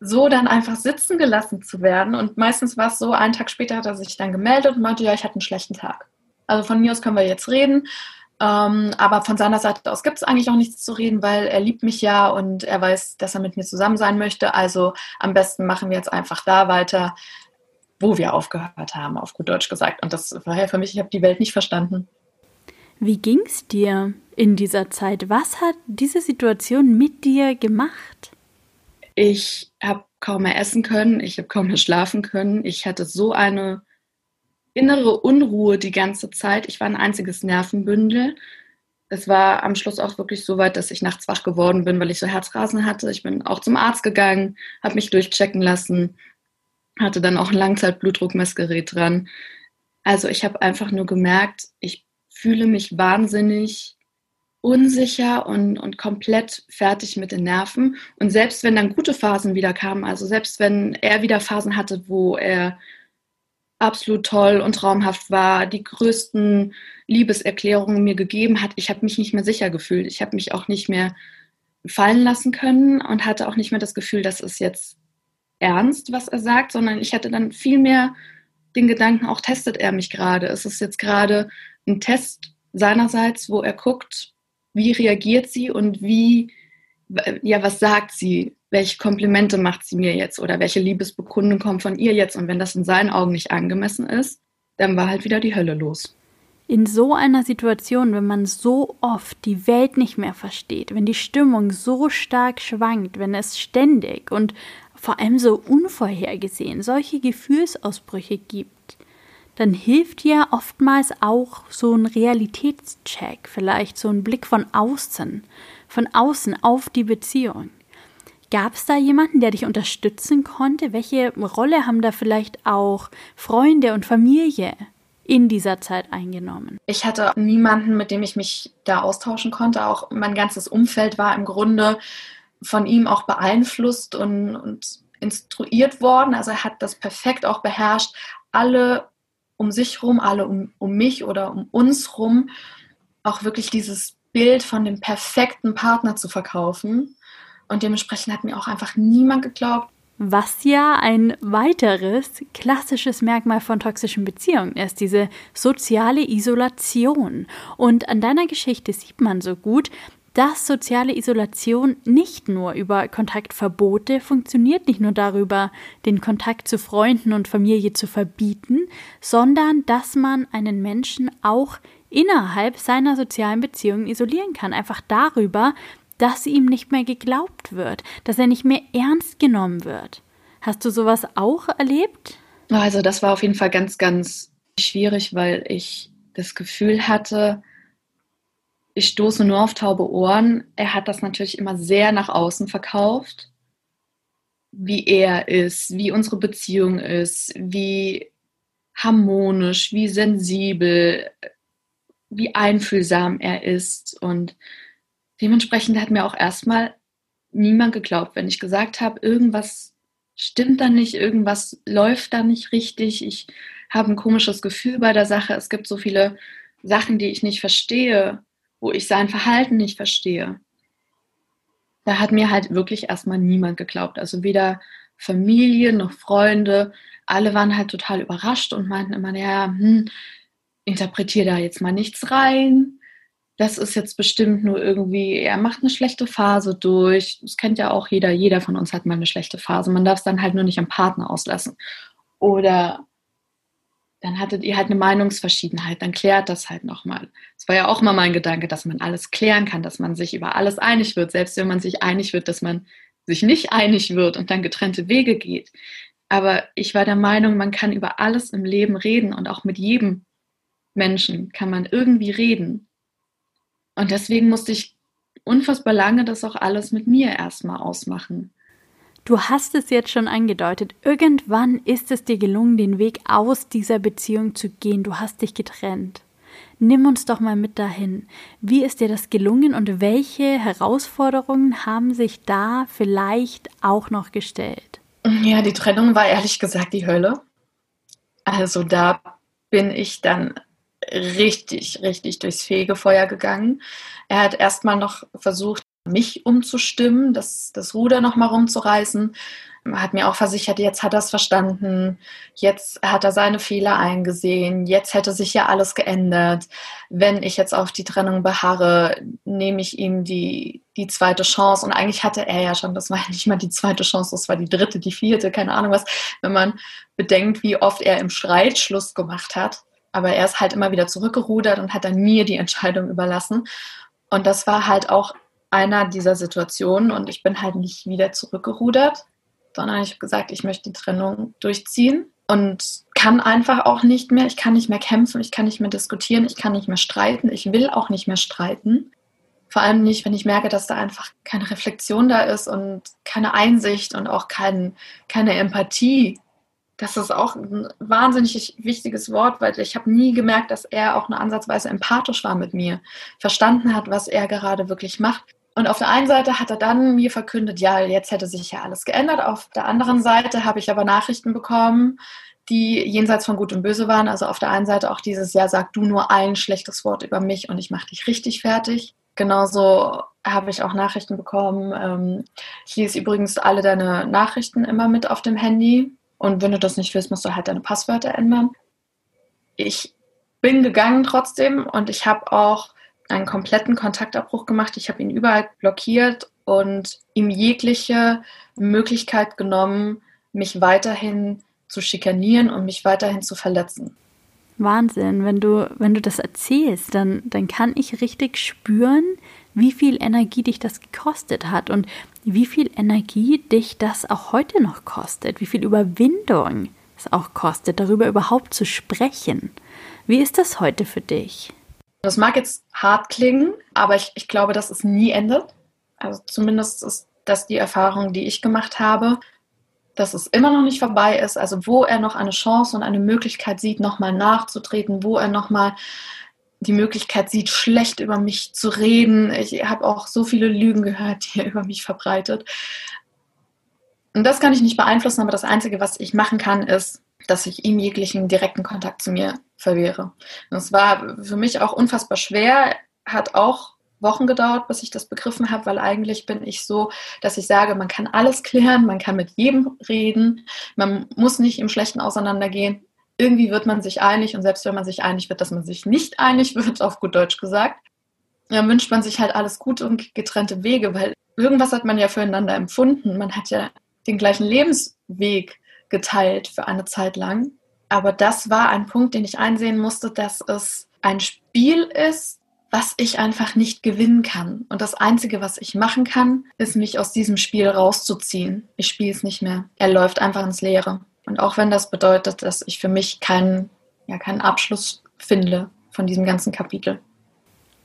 So dann einfach sitzen gelassen zu werden. Und meistens war es so, einen Tag später hat er sich dann gemeldet und meinte, ja, ich hatte einen schlechten Tag. Also von mir aus können wir jetzt reden. Ähm, aber von seiner Seite aus gibt es eigentlich auch nichts zu reden, weil er liebt mich ja und er weiß, dass er mit mir zusammen sein möchte. Also am besten machen wir jetzt einfach da weiter, wo wir aufgehört haben, auf gut Deutsch gesagt. Und das war ja für mich, ich habe die Welt nicht verstanden. Wie ging es dir in dieser Zeit? Was hat diese Situation mit dir gemacht? Ich habe kaum mehr essen können, ich habe kaum mehr schlafen können. Ich hatte so eine innere Unruhe die ganze Zeit. Ich war ein einziges Nervenbündel. Es war am Schluss auch wirklich so weit, dass ich nachts wach geworden bin, weil ich so Herzrasen hatte. Ich bin auch zum Arzt gegangen, habe mich durchchecken lassen, hatte dann auch ein Langzeitblutdruckmessgerät dran. Also ich habe einfach nur gemerkt, ich fühle mich wahnsinnig unsicher und, und komplett fertig mit den Nerven. Und selbst wenn dann gute Phasen wieder kamen, also selbst wenn er wieder Phasen hatte, wo er absolut toll und traumhaft war, die größten Liebeserklärungen mir gegeben hat, ich habe mich nicht mehr sicher gefühlt. Ich habe mich auch nicht mehr fallen lassen können und hatte auch nicht mehr das Gefühl, dass es jetzt ernst, was er sagt, sondern ich hatte dann viel mehr den Gedanken, auch testet er mich gerade. Es ist jetzt gerade ein Test seinerseits, wo er guckt, wie reagiert sie und wie, ja, was sagt sie? Welche Komplimente macht sie mir jetzt oder welche Liebesbekundung kommt von ihr jetzt? Und wenn das in seinen Augen nicht angemessen ist, dann war halt wieder die Hölle los. In so einer Situation, wenn man so oft die Welt nicht mehr versteht, wenn die Stimmung so stark schwankt, wenn es ständig und vor allem so unvorhergesehen solche Gefühlsausbrüche gibt, dann hilft ja oftmals auch so ein Realitätscheck, vielleicht so ein Blick von außen, von außen auf die Beziehung. Gab es da jemanden, der dich unterstützen konnte? Welche Rolle haben da vielleicht auch Freunde und Familie in dieser Zeit eingenommen? Ich hatte niemanden, mit dem ich mich da austauschen konnte. Auch mein ganzes Umfeld war im Grunde von ihm auch beeinflusst und, und instruiert worden. Also er hat das perfekt auch beherrscht, alle um sich rum, alle um, um mich oder um uns rum, auch wirklich dieses Bild von dem perfekten Partner zu verkaufen. Und dementsprechend hat mir auch einfach niemand geglaubt. Was ja ein weiteres klassisches Merkmal von toxischen Beziehungen ist, diese soziale Isolation. Und an deiner Geschichte sieht man so gut, dass soziale Isolation nicht nur über Kontaktverbote funktioniert, nicht nur darüber, den Kontakt zu Freunden und Familie zu verbieten, sondern dass man einen Menschen auch innerhalb seiner sozialen Beziehungen isolieren kann. Einfach darüber, dass ihm nicht mehr geglaubt wird, dass er nicht mehr ernst genommen wird. Hast du sowas auch erlebt? Also das war auf jeden Fall ganz, ganz schwierig, weil ich das Gefühl hatte, ich stoße nur auf taube Ohren. Er hat das natürlich immer sehr nach außen verkauft, wie er ist, wie unsere Beziehung ist, wie harmonisch, wie sensibel, wie einfühlsam er ist. Und dementsprechend hat mir auch erstmal niemand geglaubt, wenn ich gesagt habe, irgendwas stimmt da nicht, irgendwas läuft da nicht richtig, ich habe ein komisches Gefühl bei der Sache, es gibt so viele Sachen, die ich nicht verstehe wo ich sein Verhalten nicht verstehe, da hat mir halt wirklich erstmal niemand geglaubt. Also weder Familie noch Freunde, alle waren halt total überrascht und meinten immer, ja, hm, interpretier da jetzt mal nichts rein. Das ist jetzt bestimmt nur irgendwie, er macht eine schlechte Phase durch. Das kennt ja auch jeder. Jeder von uns hat mal eine schlechte Phase. Man darf es dann halt nur nicht am Partner auslassen. Oder dann hattet ihr halt eine Meinungsverschiedenheit, dann klärt das halt nochmal. Es war ja auch immer mein Gedanke, dass man alles klären kann, dass man sich über alles einig wird, selbst wenn man sich einig wird, dass man sich nicht einig wird und dann getrennte Wege geht. Aber ich war der Meinung, man kann über alles im Leben reden und auch mit jedem Menschen kann man irgendwie reden. Und deswegen musste ich unfassbar lange das auch alles mit mir erstmal ausmachen. Du hast es jetzt schon angedeutet. Irgendwann ist es dir gelungen, den Weg aus dieser Beziehung zu gehen. Du hast dich getrennt. Nimm uns doch mal mit dahin. Wie ist dir das gelungen und welche Herausforderungen haben sich da vielleicht auch noch gestellt? Ja, die Trennung war ehrlich gesagt die Hölle. Also da bin ich dann richtig, richtig durchs Fegefeuer gegangen. Er hat erstmal noch versucht, mich umzustimmen, das, das Ruder nochmal rumzureißen. Hat mir auch versichert, jetzt hat er es verstanden, jetzt hat er seine Fehler eingesehen, jetzt hätte sich ja alles geändert. Wenn ich jetzt auf die Trennung beharre, nehme ich ihm die, die zweite Chance. Und eigentlich hatte er ja schon, das war ja nicht mal die zweite Chance, das war die dritte, die vierte, keine Ahnung was, wenn man bedenkt, wie oft er im Streit Schluss gemacht hat. Aber er ist halt immer wieder zurückgerudert und hat dann mir die Entscheidung überlassen. Und das war halt auch einer dieser Situationen und ich bin halt nicht wieder zurückgerudert, sondern ich habe gesagt, ich möchte die Trennung durchziehen und kann einfach auch nicht mehr. Ich kann nicht mehr kämpfen, ich kann nicht mehr diskutieren, ich kann nicht mehr streiten, ich will auch nicht mehr streiten. Vor allem nicht, wenn ich merke, dass da einfach keine Reflexion da ist und keine Einsicht und auch kein, keine Empathie Das ist auch ein wahnsinnig wichtiges Wort, weil ich habe nie gemerkt, dass er auch eine ansatzweise empathisch war mit mir, verstanden hat, was er gerade wirklich macht. Und auf der einen Seite hat er dann mir verkündet, ja, jetzt hätte sich ja alles geändert. Auf der anderen Seite habe ich aber Nachrichten bekommen, die jenseits von Gut und Böse waren. Also auf der einen Seite auch dieses, ja, sag du nur ein schlechtes Wort über mich und ich mache dich richtig fertig. Genauso habe ich auch Nachrichten bekommen. Ähm, ich lese übrigens alle deine Nachrichten immer mit auf dem Handy. Und wenn du das nicht willst, musst du halt deine Passwörter ändern. Ich bin gegangen trotzdem und ich habe auch einen kompletten Kontaktabbruch gemacht. Ich habe ihn überall blockiert und ihm jegliche Möglichkeit genommen, mich weiterhin zu schikanieren und mich weiterhin zu verletzen. Wahnsinn, wenn du, wenn du das erzählst, dann, dann kann ich richtig spüren, wie viel Energie dich das gekostet hat und wie viel Energie dich das auch heute noch kostet, wie viel Überwindung es auch kostet, darüber überhaupt zu sprechen. Wie ist das heute für dich? Das mag jetzt hart klingen, aber ich, ich glaube, dass es nie endet. Also zumindest ist das die Erfahrung, die ich gemacht habe, dass es immer noch nicht vorbei ist. Also wo er noch eine Chance und eine Möglichkeit sieht, nochmal nachzutreten, wo er nochmal die Möglichkeit sieht, schlecht über mich zu reden. Ich habe auch so viele Lügen gehört, die er über mich verbreitet. Und das kann ich nicht beeinflussen, aber das Einzige, was ich machen kann, ist, dass ich ihm jeglichen direkten Kontakt zu mir verwehre. Das war für mich auch unfassbar schwer, hat auch Wochen gedauert, bis ich das begriffen habe, weil eigentlich bin ich so, dass ich sage, man kann alles klären, man kann mit jedem reden, man muss nicht im Schlechten auseinandergehen irgendwie wird man sich einig und selbst wenn man sich einig wird, dass man sich nicht einig wird, auf gut Deutsch gesagt, dann wünscht man sich halt alles gut und getrennte Wege, weil irgendwas hat man ja füreinander empfunden. Man hat ja den gleichen Lebensweg geteilt für eine Zeit lang. Aber das war ein Punkt, den ich einsehen musste, dass es ein Spiel ist, was ich einfach nicht gewinnen kann. Und das Einzige, was ich machen kann, ist mich aus diesem Spiel rauszuziehen. Ich spiele es nicht mehr. Er läuft einfach ins Leere. Und auch wenn das bedeutet, dass ich für mich keinen, ja, keinen Abschluss finde von diesem ganzen Kapitel.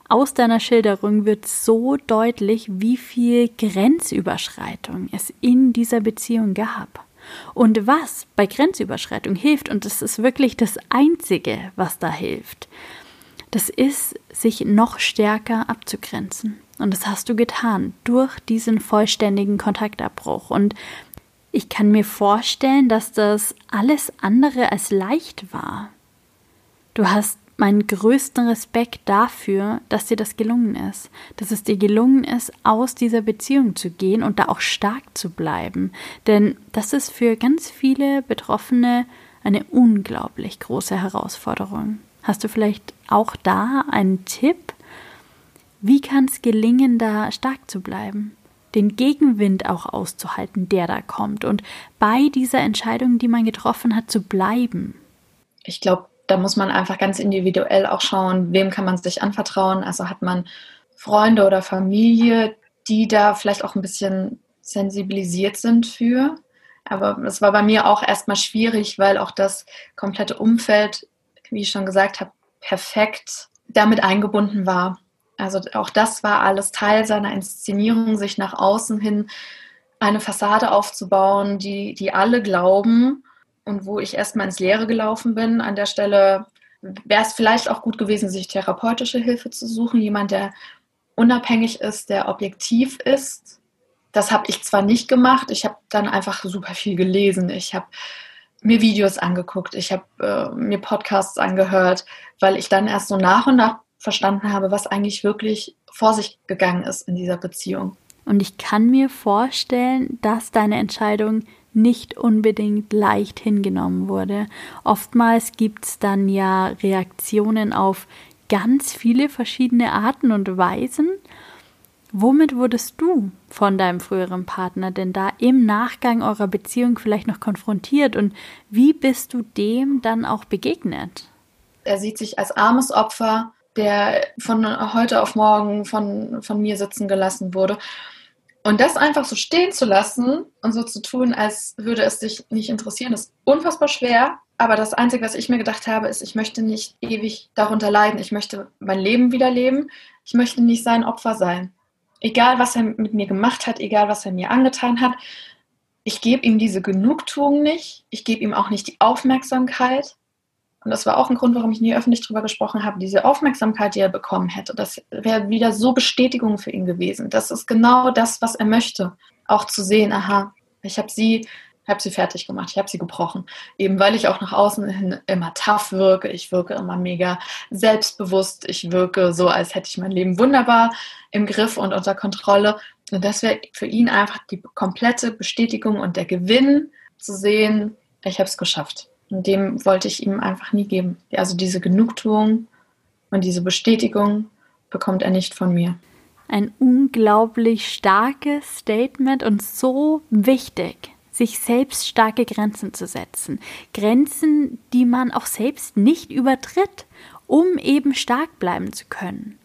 Aus deiner Schilderung wird so deutlich, wie viel Grenzüberschreitung es in dieser Beziehung gab. Und was bei Grenzüberschreitung hilft, und das ist wirklich das Einzige, was da hilft, das ist, sich noch stärker abzugrenzen. Und das hast du getan durch diesen vollständigen Kontaktabbruch. Und ich kann mir vorstellen, dass das alles andere als leicht war. Du hast meinen größten Respekt dafür, dass dir das gelungen ist, dass es dir gelungen ist, aus dieser Beziehung zu gehen und da auch stark zu bleiben. Denn das ist für ganz viele Betroffene eine unglaublich große Herausforderung. Hast du vielleicht auch da einen Tipp? Wie kann es gelingen, da stark zu bleiben? den Gegenwind auch auszuhalten, der da kommt und bei dieser Entscheidung, die man getroffen hat, zu bleiben? Ich glaube, da muss man einfach ganz individuell auch schauen, wem kann man sich anvertrauen. Also hat man Freunde oder Familie, die da vielleicht auch ein bisschen sensibilisiert sind für. Aber es war bei mir auch erstmal schwierig, weil auch das komplette Umfeld, wie ich schon gesagt habe, perfekt damit eingebunden war. Also auch das war alles Teil seiner Inszenierung, sich nach außen hin eine Fassade aufzubauen, die, die alle glauben und wo ich erstmal ins Leere gelaufen bin. An der Stelle wäre es vielleicht auch gut gewesen, sich therapeutische Hilfe zu suchen, jemand, der unabhängig ist, der objektiv ist. Das habe ich zwar nicht gemacht, ich habe dann einfach super viel gelesen. Ich habe mir Videos angeguckt, ich habe äh, mir Podcasts angehört, weil ich dann erst so nach und nach verstanden habe, was eigentlich wirklich vor sich gegangen ist in dieser Beziehung. Und ich kann mir vorstellen, dass deine Entscheidung nicht unbedingt leicht hingenommen wurde. Oftmals gibt es dann ja Reaktionen auf ganz viele verschiedene Arten und Weisen. Womit wurdest du von deinem früheren Partner denn da im Nachgang eurer Beziehung vielleicht noch konfrontiert und wie bist du dem dann auch begegnet? Er sieht sich als armes Opfer der von heute auf morgen von, von mir sitzen gelassen wurde. Und das einfach so stehen zu lassen und so zu tun, als würde es dich nicht interessieren, ist unfassbar schwer. Aber das Einzige, was ich mir gedacht habe, ist, ich möchte nicht ewig darunter leiden. Ich möchte mein Leben wieder leben. Ich möchte nicht sein Opfer sein. Egal, was er mit mir gemacht hat, egal, was er mir angetan hat. ich gebe ihm diese Genugtuung nicht, ich gebe ihm auch nicht die Aufmerksamkeit. Und das war auch ein Grund, warum ich nie öffentlich darüber gesprochen habe. Diese Aufmerksamkeit, die er bekommen hätte, das wäre wieder so Bestätigung für ihn gewesen. Das ist genau das, was er möchte. Auch zu sehen, aha, ich habe sie habe sie fertig gemacht, ich habe sie gebrochen. Eben weil ich auch nach außen hin immer tough wirke, ich wirke immer mega selbstbewusst, ich wirke so, als hätte ich mein Leben wunderbar im Griff und unter Kontrolle. Und das wäre für ihn einfach die komplette Bestätigung und der Gewinn zu sehen, ich habe es geschafft. Und dem wollte ich ihm einfach nie geben. Also diese Genugtuung und diese Bestätigung bekommt er nicht von mir. Ein unglaublich starkes Statement und so wichtig sich selbst starke Grenzen zu setzen. Grenzen, die man auch selbst nicht übertritt, um eben stark bleiben zu können.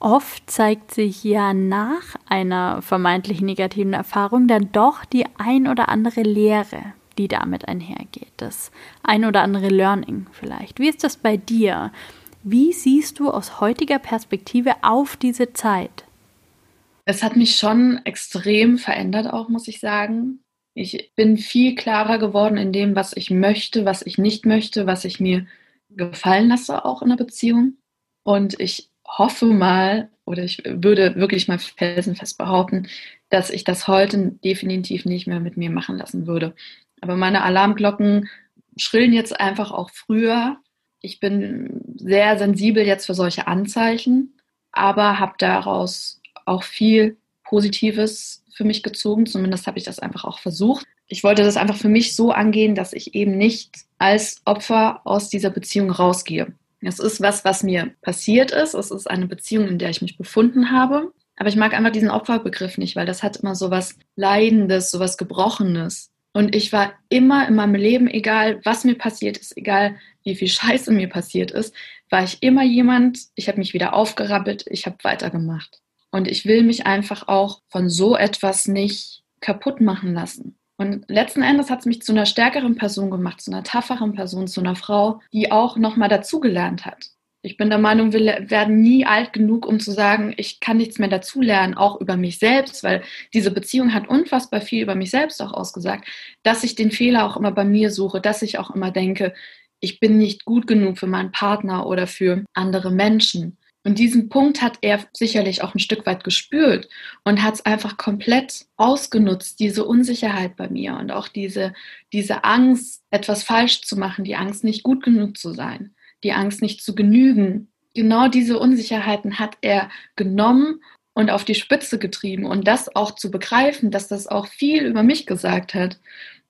Oft zeigt sich ja nach einer vermeintlich negativen Erfahrung dann doch die ein oder andere Lehre, die damit einhergeht. Das ein oder andere Learning vielleicht. Wie ist das bei dir? Wie siehst du aus heutiger Perspektive auf diese Zeit? Es hat mich schon extrem verändert, auch muss ich sagen. Ich bin viel klarer geworden in dem, was ich möchte, was ich nicht möchte, was ich mir gefallen lasse, auch in der Beziehung. Und ich hoffe mal, oder ich würde wirklich mal felsenfest behaupten, dass ich das heute definitiv nicht mehr mit mir machen lassen würde. Aber meine Alarmglocken schrillen jetzt einfach auch früher. Ich bin sehr sensibel jetzt für solche Anzeichen, aber habe daraus auch viel Positives für mich gezogen. Zumindest habe ich das einfach auch versucht. Ich wollte das einfach für mich so angehen, dass ich eben nicht als Opfer aus dieser Beziehung rausgehe. Es ist was, was mir passiert ist. Es ist eine Beziehung, in der ich mich befunden habe. Aber ich mag einfach diesen Opferbegriff nicht, weil das hat immer so was Leidendes, so was Gebrochenes. Und ich war immer in meinem Leben, egal was mir passiert ist, egal wie viel Scheiße mir passiert ist, war ich immer jemand, ich habe mich wieder aufgerappelt, ich habe weitergemacht. Und ich will mich einfach auch von so etwas nicht kaputt machen lassen. Und letzten Endes hat es mich zu einer stärkeren Person gemacht, zu einer tafferen Person, zu einer Frau, die auch nochmal dazugelernt hat. Ich bin der Meinung, wir werden nie alt genug, um zu sagen, ich kann nichts mehr dazulernen, auch über mich selbst, weil diese Beziehung hat unfassbar viel über mich selbst auch ausgesagt, dass ich den Fehler auch immer bei mir suche, dass ich auch immer denke, ich bin nicht gut genug für meinen Partner oder für andere Menschen. Und diesen Punkt hat er sicherlich auch ein Stück weit gespürt und hat es einfach komplett ausgenutzt, diese Unsicherheit bei mir und auch diese, diese Angst, etwas falsch zu machen, die Angst, nicht gut genug zu sein, die Angst, nicht zu genügen. Genau diese Unsicherheiten hat er genommen und auf die Spitze getrieben und das auch zu begreifen, dass das auch viel über mich gesagt hat,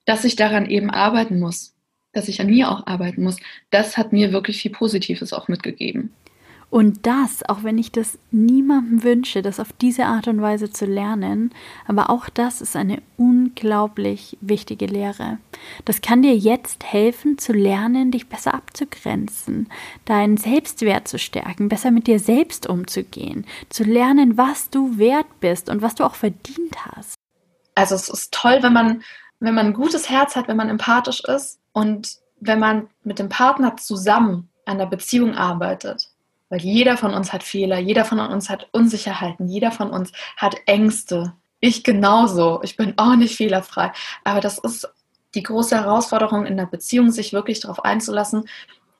dass ich daran eben arbeiten muss, dass ich an mir auch arbeiten muss, das hat mir wirklich viel Positives auch mitgegeben. Und das, auch wenn ich das niemandem wünsche, das auf diese Art und Weise zu lernen, aber auch das ist eine unglaublich wichtige Lehre. Das kann dir jetzt helfen zu lernen, dich besser abzugrenzen, deinen Selbstwert zu stärken, besser mit dir selbst umzugehen, zu lernen, was du wert bist und was du auch verdient hast. Also es ist toll, wenn man, wenn man ein gutes Herz hat, wenn man empathisch ist und wenn man mit dem Partner zusammen an der Beziehung arbeitet weil jeder von uns hat Fehler, jeder von uns hat Unsicherheiten, jeder von uns hat Ängste. Ich genauso. Ich bin auch nicht fehlerfrei. Aber das ist die große Herausforderung in der Beziehung, sich wirklich darauf einzulassen,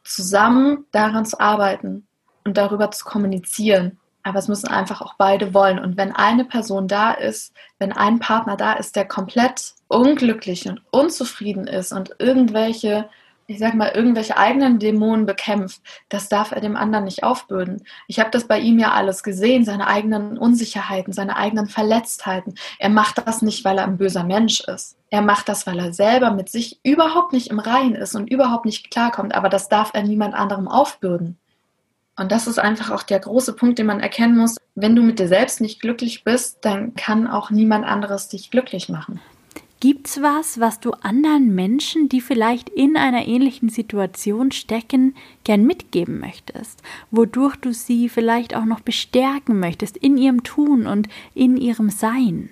zusammen daran zu arbeiten und darüber zu kommunizieren. Aber es müssen einfach auch beide wollen. Und wenn eine Person da ist, wenn ein Partner da ist, der komplett unglücklich und unzufrieden ist und irgendwelche ich sag mal, irgendwelche eigenen Dämonen bekämpft, das darf er dem anderen nicht aufbürden. Ich habe das bei ihm ja alles gesehen, seine eigenen Unsicherheiten, seine eigenen Verletztheiten. Er macht das nicht, weil er ein böser Mensch ist. Er macht das, weil er selber mit sich überhaupt nicht im Reinen ist und überhaupt nicht klarkommt. Aber das darf er niemand anderem aufbürden. Und das ist einfach auch der große Punkt, den man erkennen muss. Wenn du mit dir selbst nicht glücklich bist, dann kann auch niemand anderes dich glücklich machen. Gibt's was, was du anderen Menschen, die vielleicht in einer ähnlichen Situation stecken, gern mitgeben möchtest, wodurch du sie vielleicht auch noch bestärken möchtest in ihrem Tun und in ihrem Sein?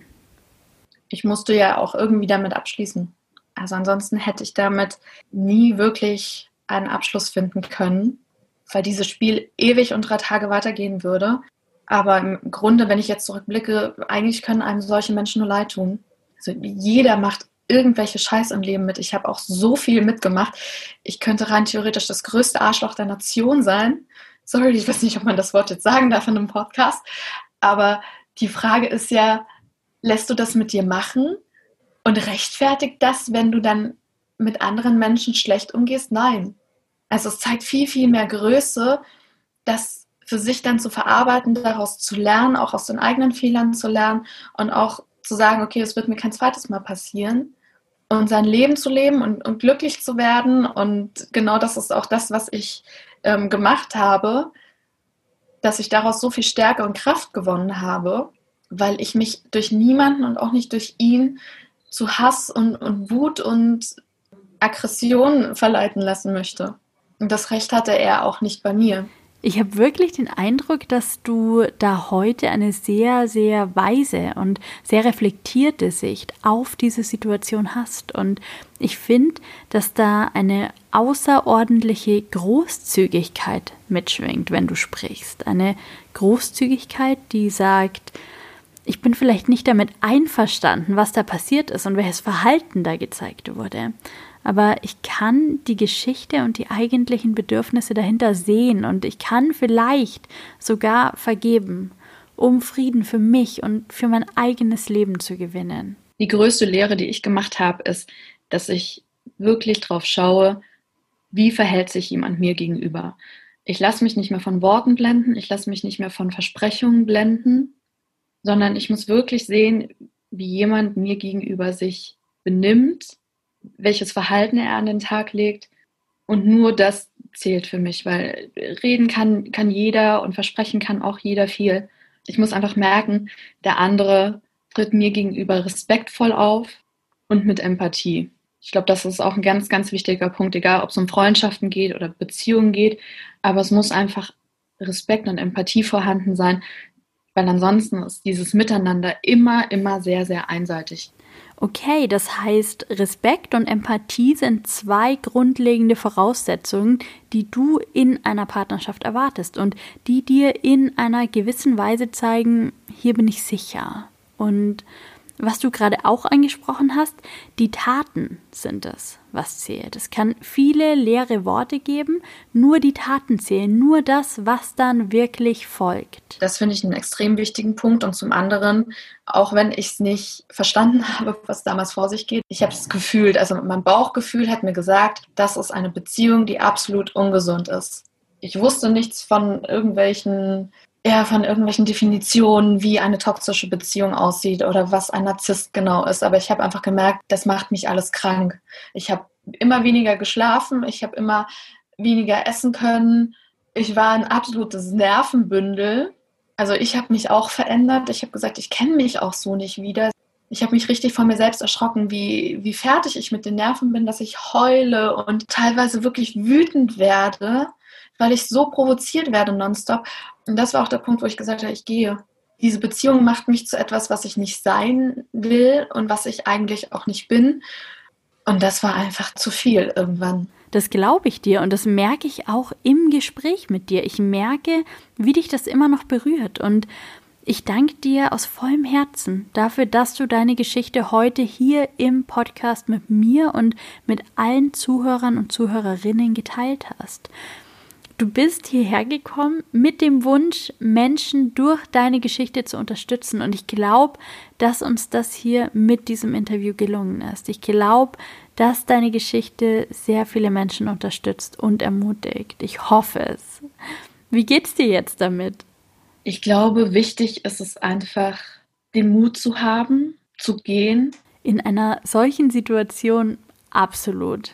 Ich musste ja auch irgendwie damit abschließen. Also ansonsten hätte ich damit nie wirklich einen Abschluss finden können, weil dieses Spiel ewig und drei Tage weitergehen würde. Aber im Grunde, wenn ich jetzt zurückblicke, eigentlich können einem solche Menschen nur leid tun Also jeder macht irgendwelche Scheiß im Leben mit. Ich habe auch so viel mitgemacht. Ich könnte rein theoretisch das größte Arschloch der Nation sein. Sorry, ich weiß nicht, ob man das Wort jetzt sagen darf in einem Podcast. Aber die Frage ist ja, lässt du das mit dir machen und rechtfertigt das, wenn du dann mit anderen Menschen schlecht umgehst? Nein. Also es zeigt viel, viel mehr Größe, das für sich dann zu verarbeiten, daraus zu lernen, auch aus den eigenen Fehlern zu lernen und auch zu sagen, okay, das wird mir kein zweites Mal passieren und sein Leben zu leben und, und glücklich zu werden. Und genau das ist auch das, was ich ähm, gemacht habe, dass ich daraus so viel Stärke und Kraft gewonnen habe, weil ich mich durch niemanden und auch nicht durch ihn zu Hass und, und Wut und Aggression verleiten lassen möchte. Und das Recht hatte er auch nicht bei mir. Ich habe wirklich den Eindruck, dass du da heute eine sehr, sehr weise und sehr reflektierte Sicht auf diese Situation hast. Und ich finde, dass da eine außerordentliche Großzügigkeit mitschwingt, wenn du sprichst. Eine Großzügigkeit, die sagt, ich bin vielleicht nicht damit einverstanden, was da passiert ist und welches Verhalten da gezeigt wurde aber ich kann die Geschichte und die eigentlichen Bedürfnisse dahinter sehen und ich kann vielleicht sogar vergeben, um Frieden für mich und für mein eigenes Leben zu gewinnen. Die größte Lehre, die ich gemacht habe, ist, dass ich wirklich drauf schaue, wie verhält sich jemand mir gegenüber. Ich lasse mich nicht mehr von Worten blenden, ich lasse mich nicht mehr von Versprechungen blenden, sondern ich muss wirklich sehen, wie jemand mir gegenüber sich benimmt welches Verhalten er an den Tag legt. Und nur das zählt für mich, weil reden kann, kann jeder und versprechen kann auch jeder viel. Ich muss einfach merken, der andere tritt mir gegenüber respektvoll auf und mit Empathie. Ich glaube, das ist auch ein ganz, ganz wichtiger Punkt, egal ob es um Freundschaften geht oder Beziehungen geht. Aber es muss einfach Respekt und Empathie vorhanden sein, weil ansonsten ist dieses Miteinander immer, immer sehr, sehr einseitig. Okay, das heißt, Respekt und Empathie sind zwei grundlegende Voraussetzungen, die du in einer Partnerschaft erwartest und die dir in einer gewissen Weise zeigen, hier bin ich sicher. Und was du gerade auch angesprochen hast, die Taten sind es, was zählt. Es kann viele leere Worte geben, nur die Taten zählen, nur das, was dann wirklich folgt. Das finde ich einen extrem wichtigen Punkt und zum anderen, auch wenn ich es nicht verstanden habe, was damals vor sich geht, ich habe es gefühlt, also mein Bauchgefühl hat mir gesagt, das ist eine Beziehung, die absolut ungesund ist. Ich wusste nichts von irgendwelchen eher von irgendwelchen Definitionen, wie eine toxische Beziehung aussieht oder was ein Narzisst genau ist. Aber ich habe einfach gemerkt, das macht mich alles krank. Ich habe immer weniger geschlafen, ich habe immer weniger essen können. Ich war ein absolutes Nervenbündel. Also ich habe mich auch verändert. Ich habe gesagt, ich kenne mich auch so nicht wieder. Ich habe mich richtig von mir selbst erschrocken, wie, wie fertig ich mit den Nerven bin, dass ich heule und teilweise wirklich wütend werde weil ich so provoziert werde nonstop. Und das war auch der Punkt, wo ich gesagt habe, ich gehe. Diese Beziehung macht mich zu etwas, was ich nicht sein will und was ich eigentlich auch nicht bin. Und das war einfach zu viel irgendwann. Das glaube ich dir und das merke ich auch im Gespräch mit dir. Ich merke, wie dich das immer noch berührt. Und ich danke dir aus vollem Herzen dafür, dass du deine Geschichte heute hier im Podcast mit mir und mit allen Zuhörern und Zuhörerinnen geteilt hast. Du bist hierher gekommen mit dem Wunsch, Menschen durch deine Geschichte zu unterstützen. Und ich glaube, dass uns das hier mit diesem Interview gelungen ist. Ich glaube, dass deine Geschichte sehr viele Menschen unterstützt und ermutigt. Ich hoffe es. Wie geht's dir jetzt damit? Ich glaube, wichtig ist es einfach, den Mut zu haben, zu gehen. In einer solchen Situation absolut.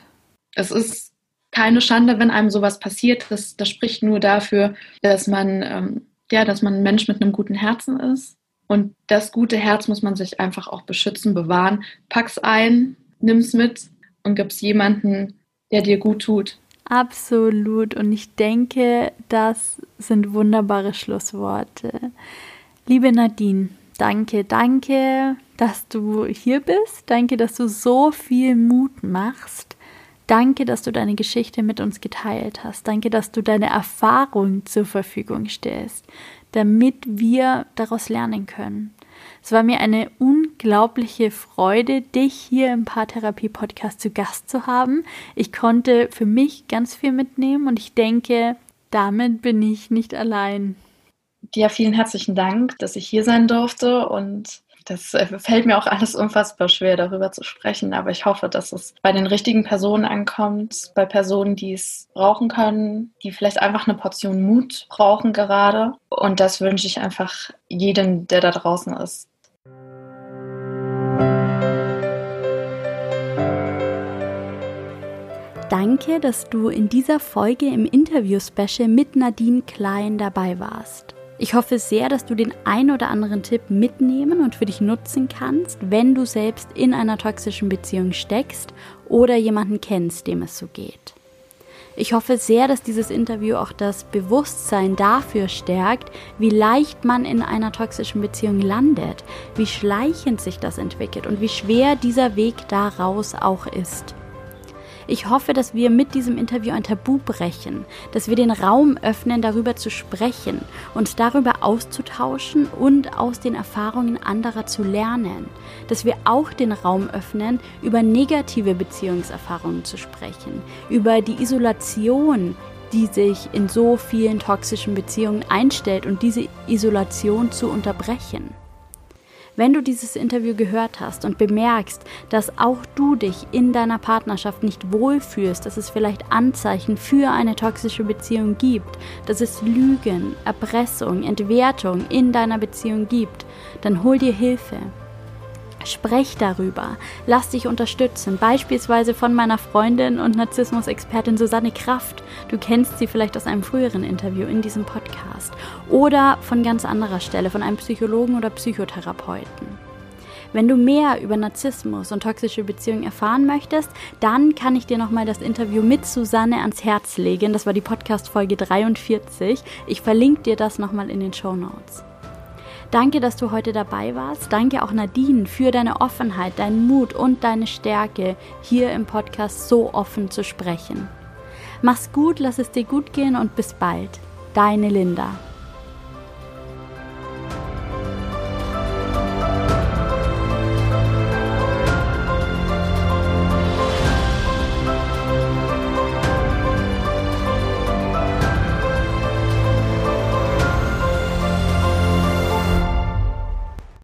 Es ist keine Schande, wenn einem sowas passiert. Das, das spricht nur dafür, dass man, ähm, ja, dass man ein Mensch mit einem guten Herzen ist. Und das gute Herz muss man sich einfach auch beschützen, bewahren. Pack's ein, nimm's mit und gib's jemanden, der dir gut tut. Absolut. Und ich denke, das sind wunderbare Schlussworte. Liebe Nadine, danke, danke, dass du hier bist. Danke, dass du so viel Mut machst Danke, dass du deine Geschichte mit uns geteilt hast. Danke, dass du deine Erfahrung zur Verfügung stellst, damit wir daraus lernen können. Es war mir eine unglaubliche Freude, dich hier im Paartherapie-Podcast zu Gast zu haben. Ich konnte für mich ganz viel mitnehmen und ich denke, damit bin ich nicht allein. Ja, vielen herzlichen Dank, dass ich hier sein durfte und das äh, fällt mir auch alles unfassbar schwer, darüber zu sprechen, aber ich hoffe, dass es bei den richtigen Personen ankommt, bei Personen, die es brauchen können, die vielleicht einfach eine Portion Mut brauchen gerade. Und das wünsche ich einfach jedem, der da draußen ist. Danke, dass du in dieser Folge im Interview-Special mit Nadine Klein dabei warst. Ich hoffe sehr, dass du den ein oder anderen Tipp mitnehmen und für dich nutzen kannst, wenn du selbst in einer toxischen Beziehung steckst oder jemanden kennst, dem es so geht. Ich hoffe sehr, dass dieses Interview auch das Bewusstsein dafür stärkt, wie leicht man in einer toxischen Beziehung landet, wie schleichend sich das entwickelt und wie schwer dieser Weg daraus auch ist. Ich hoffe, dass wir mit diesem Interview ein Tabu brechen, dass wir den Raum öffnen, darüber zu sprechen, uns darüber auszutauschen und aus den Erfahrungen anderer zu lernen, dass wir auch den Raum öffnen, über negative Beziehungserfahrungen zu sprechen, über die Isolation, die sich in so vielen toxischen Beziehungen einstellt und diese Isolation zu unterbrechen. Wenn du dieses Interview gehört hast und bemerkst, dass auch du dich in deiner Partnerschaft nicht wohlfühlst, dass es vielleicht Anzeichen für eine toxische Beziehung gibt, dass es Lügen, Erpressung, Entwertung in deiner Beziehung gibt, dann hol dir Hilfe. Sprech darüber, lass dich unterstützen, beispielsweise von meiner Freundin und Narzissmus-Expertin Susanne Kraft. Du kennst sie vielleicht aus einem früheren Interview in diesem Podcast. Oder von ganz anderer Stelle, von einem Psychologen oder Psychotherapeuten. Wenn du mehr über Narzissmus und toxische Beziehungen erfahren möchtest, dann kann ich dir nochmal das Interview mit Susanne ans Herz legen. Das war die Podcast-Folge 43. Ich verlinke dir das nochmal in den Show Notes. Danke, dass du heute dabei warst. Danke auch Nadine für deine Offenheit, deinen Mut und deine Stärke, hier im Podcast so offen zu sprechen. Mach's gut, lass es dir gut gehen und bis bald. Deine Linda.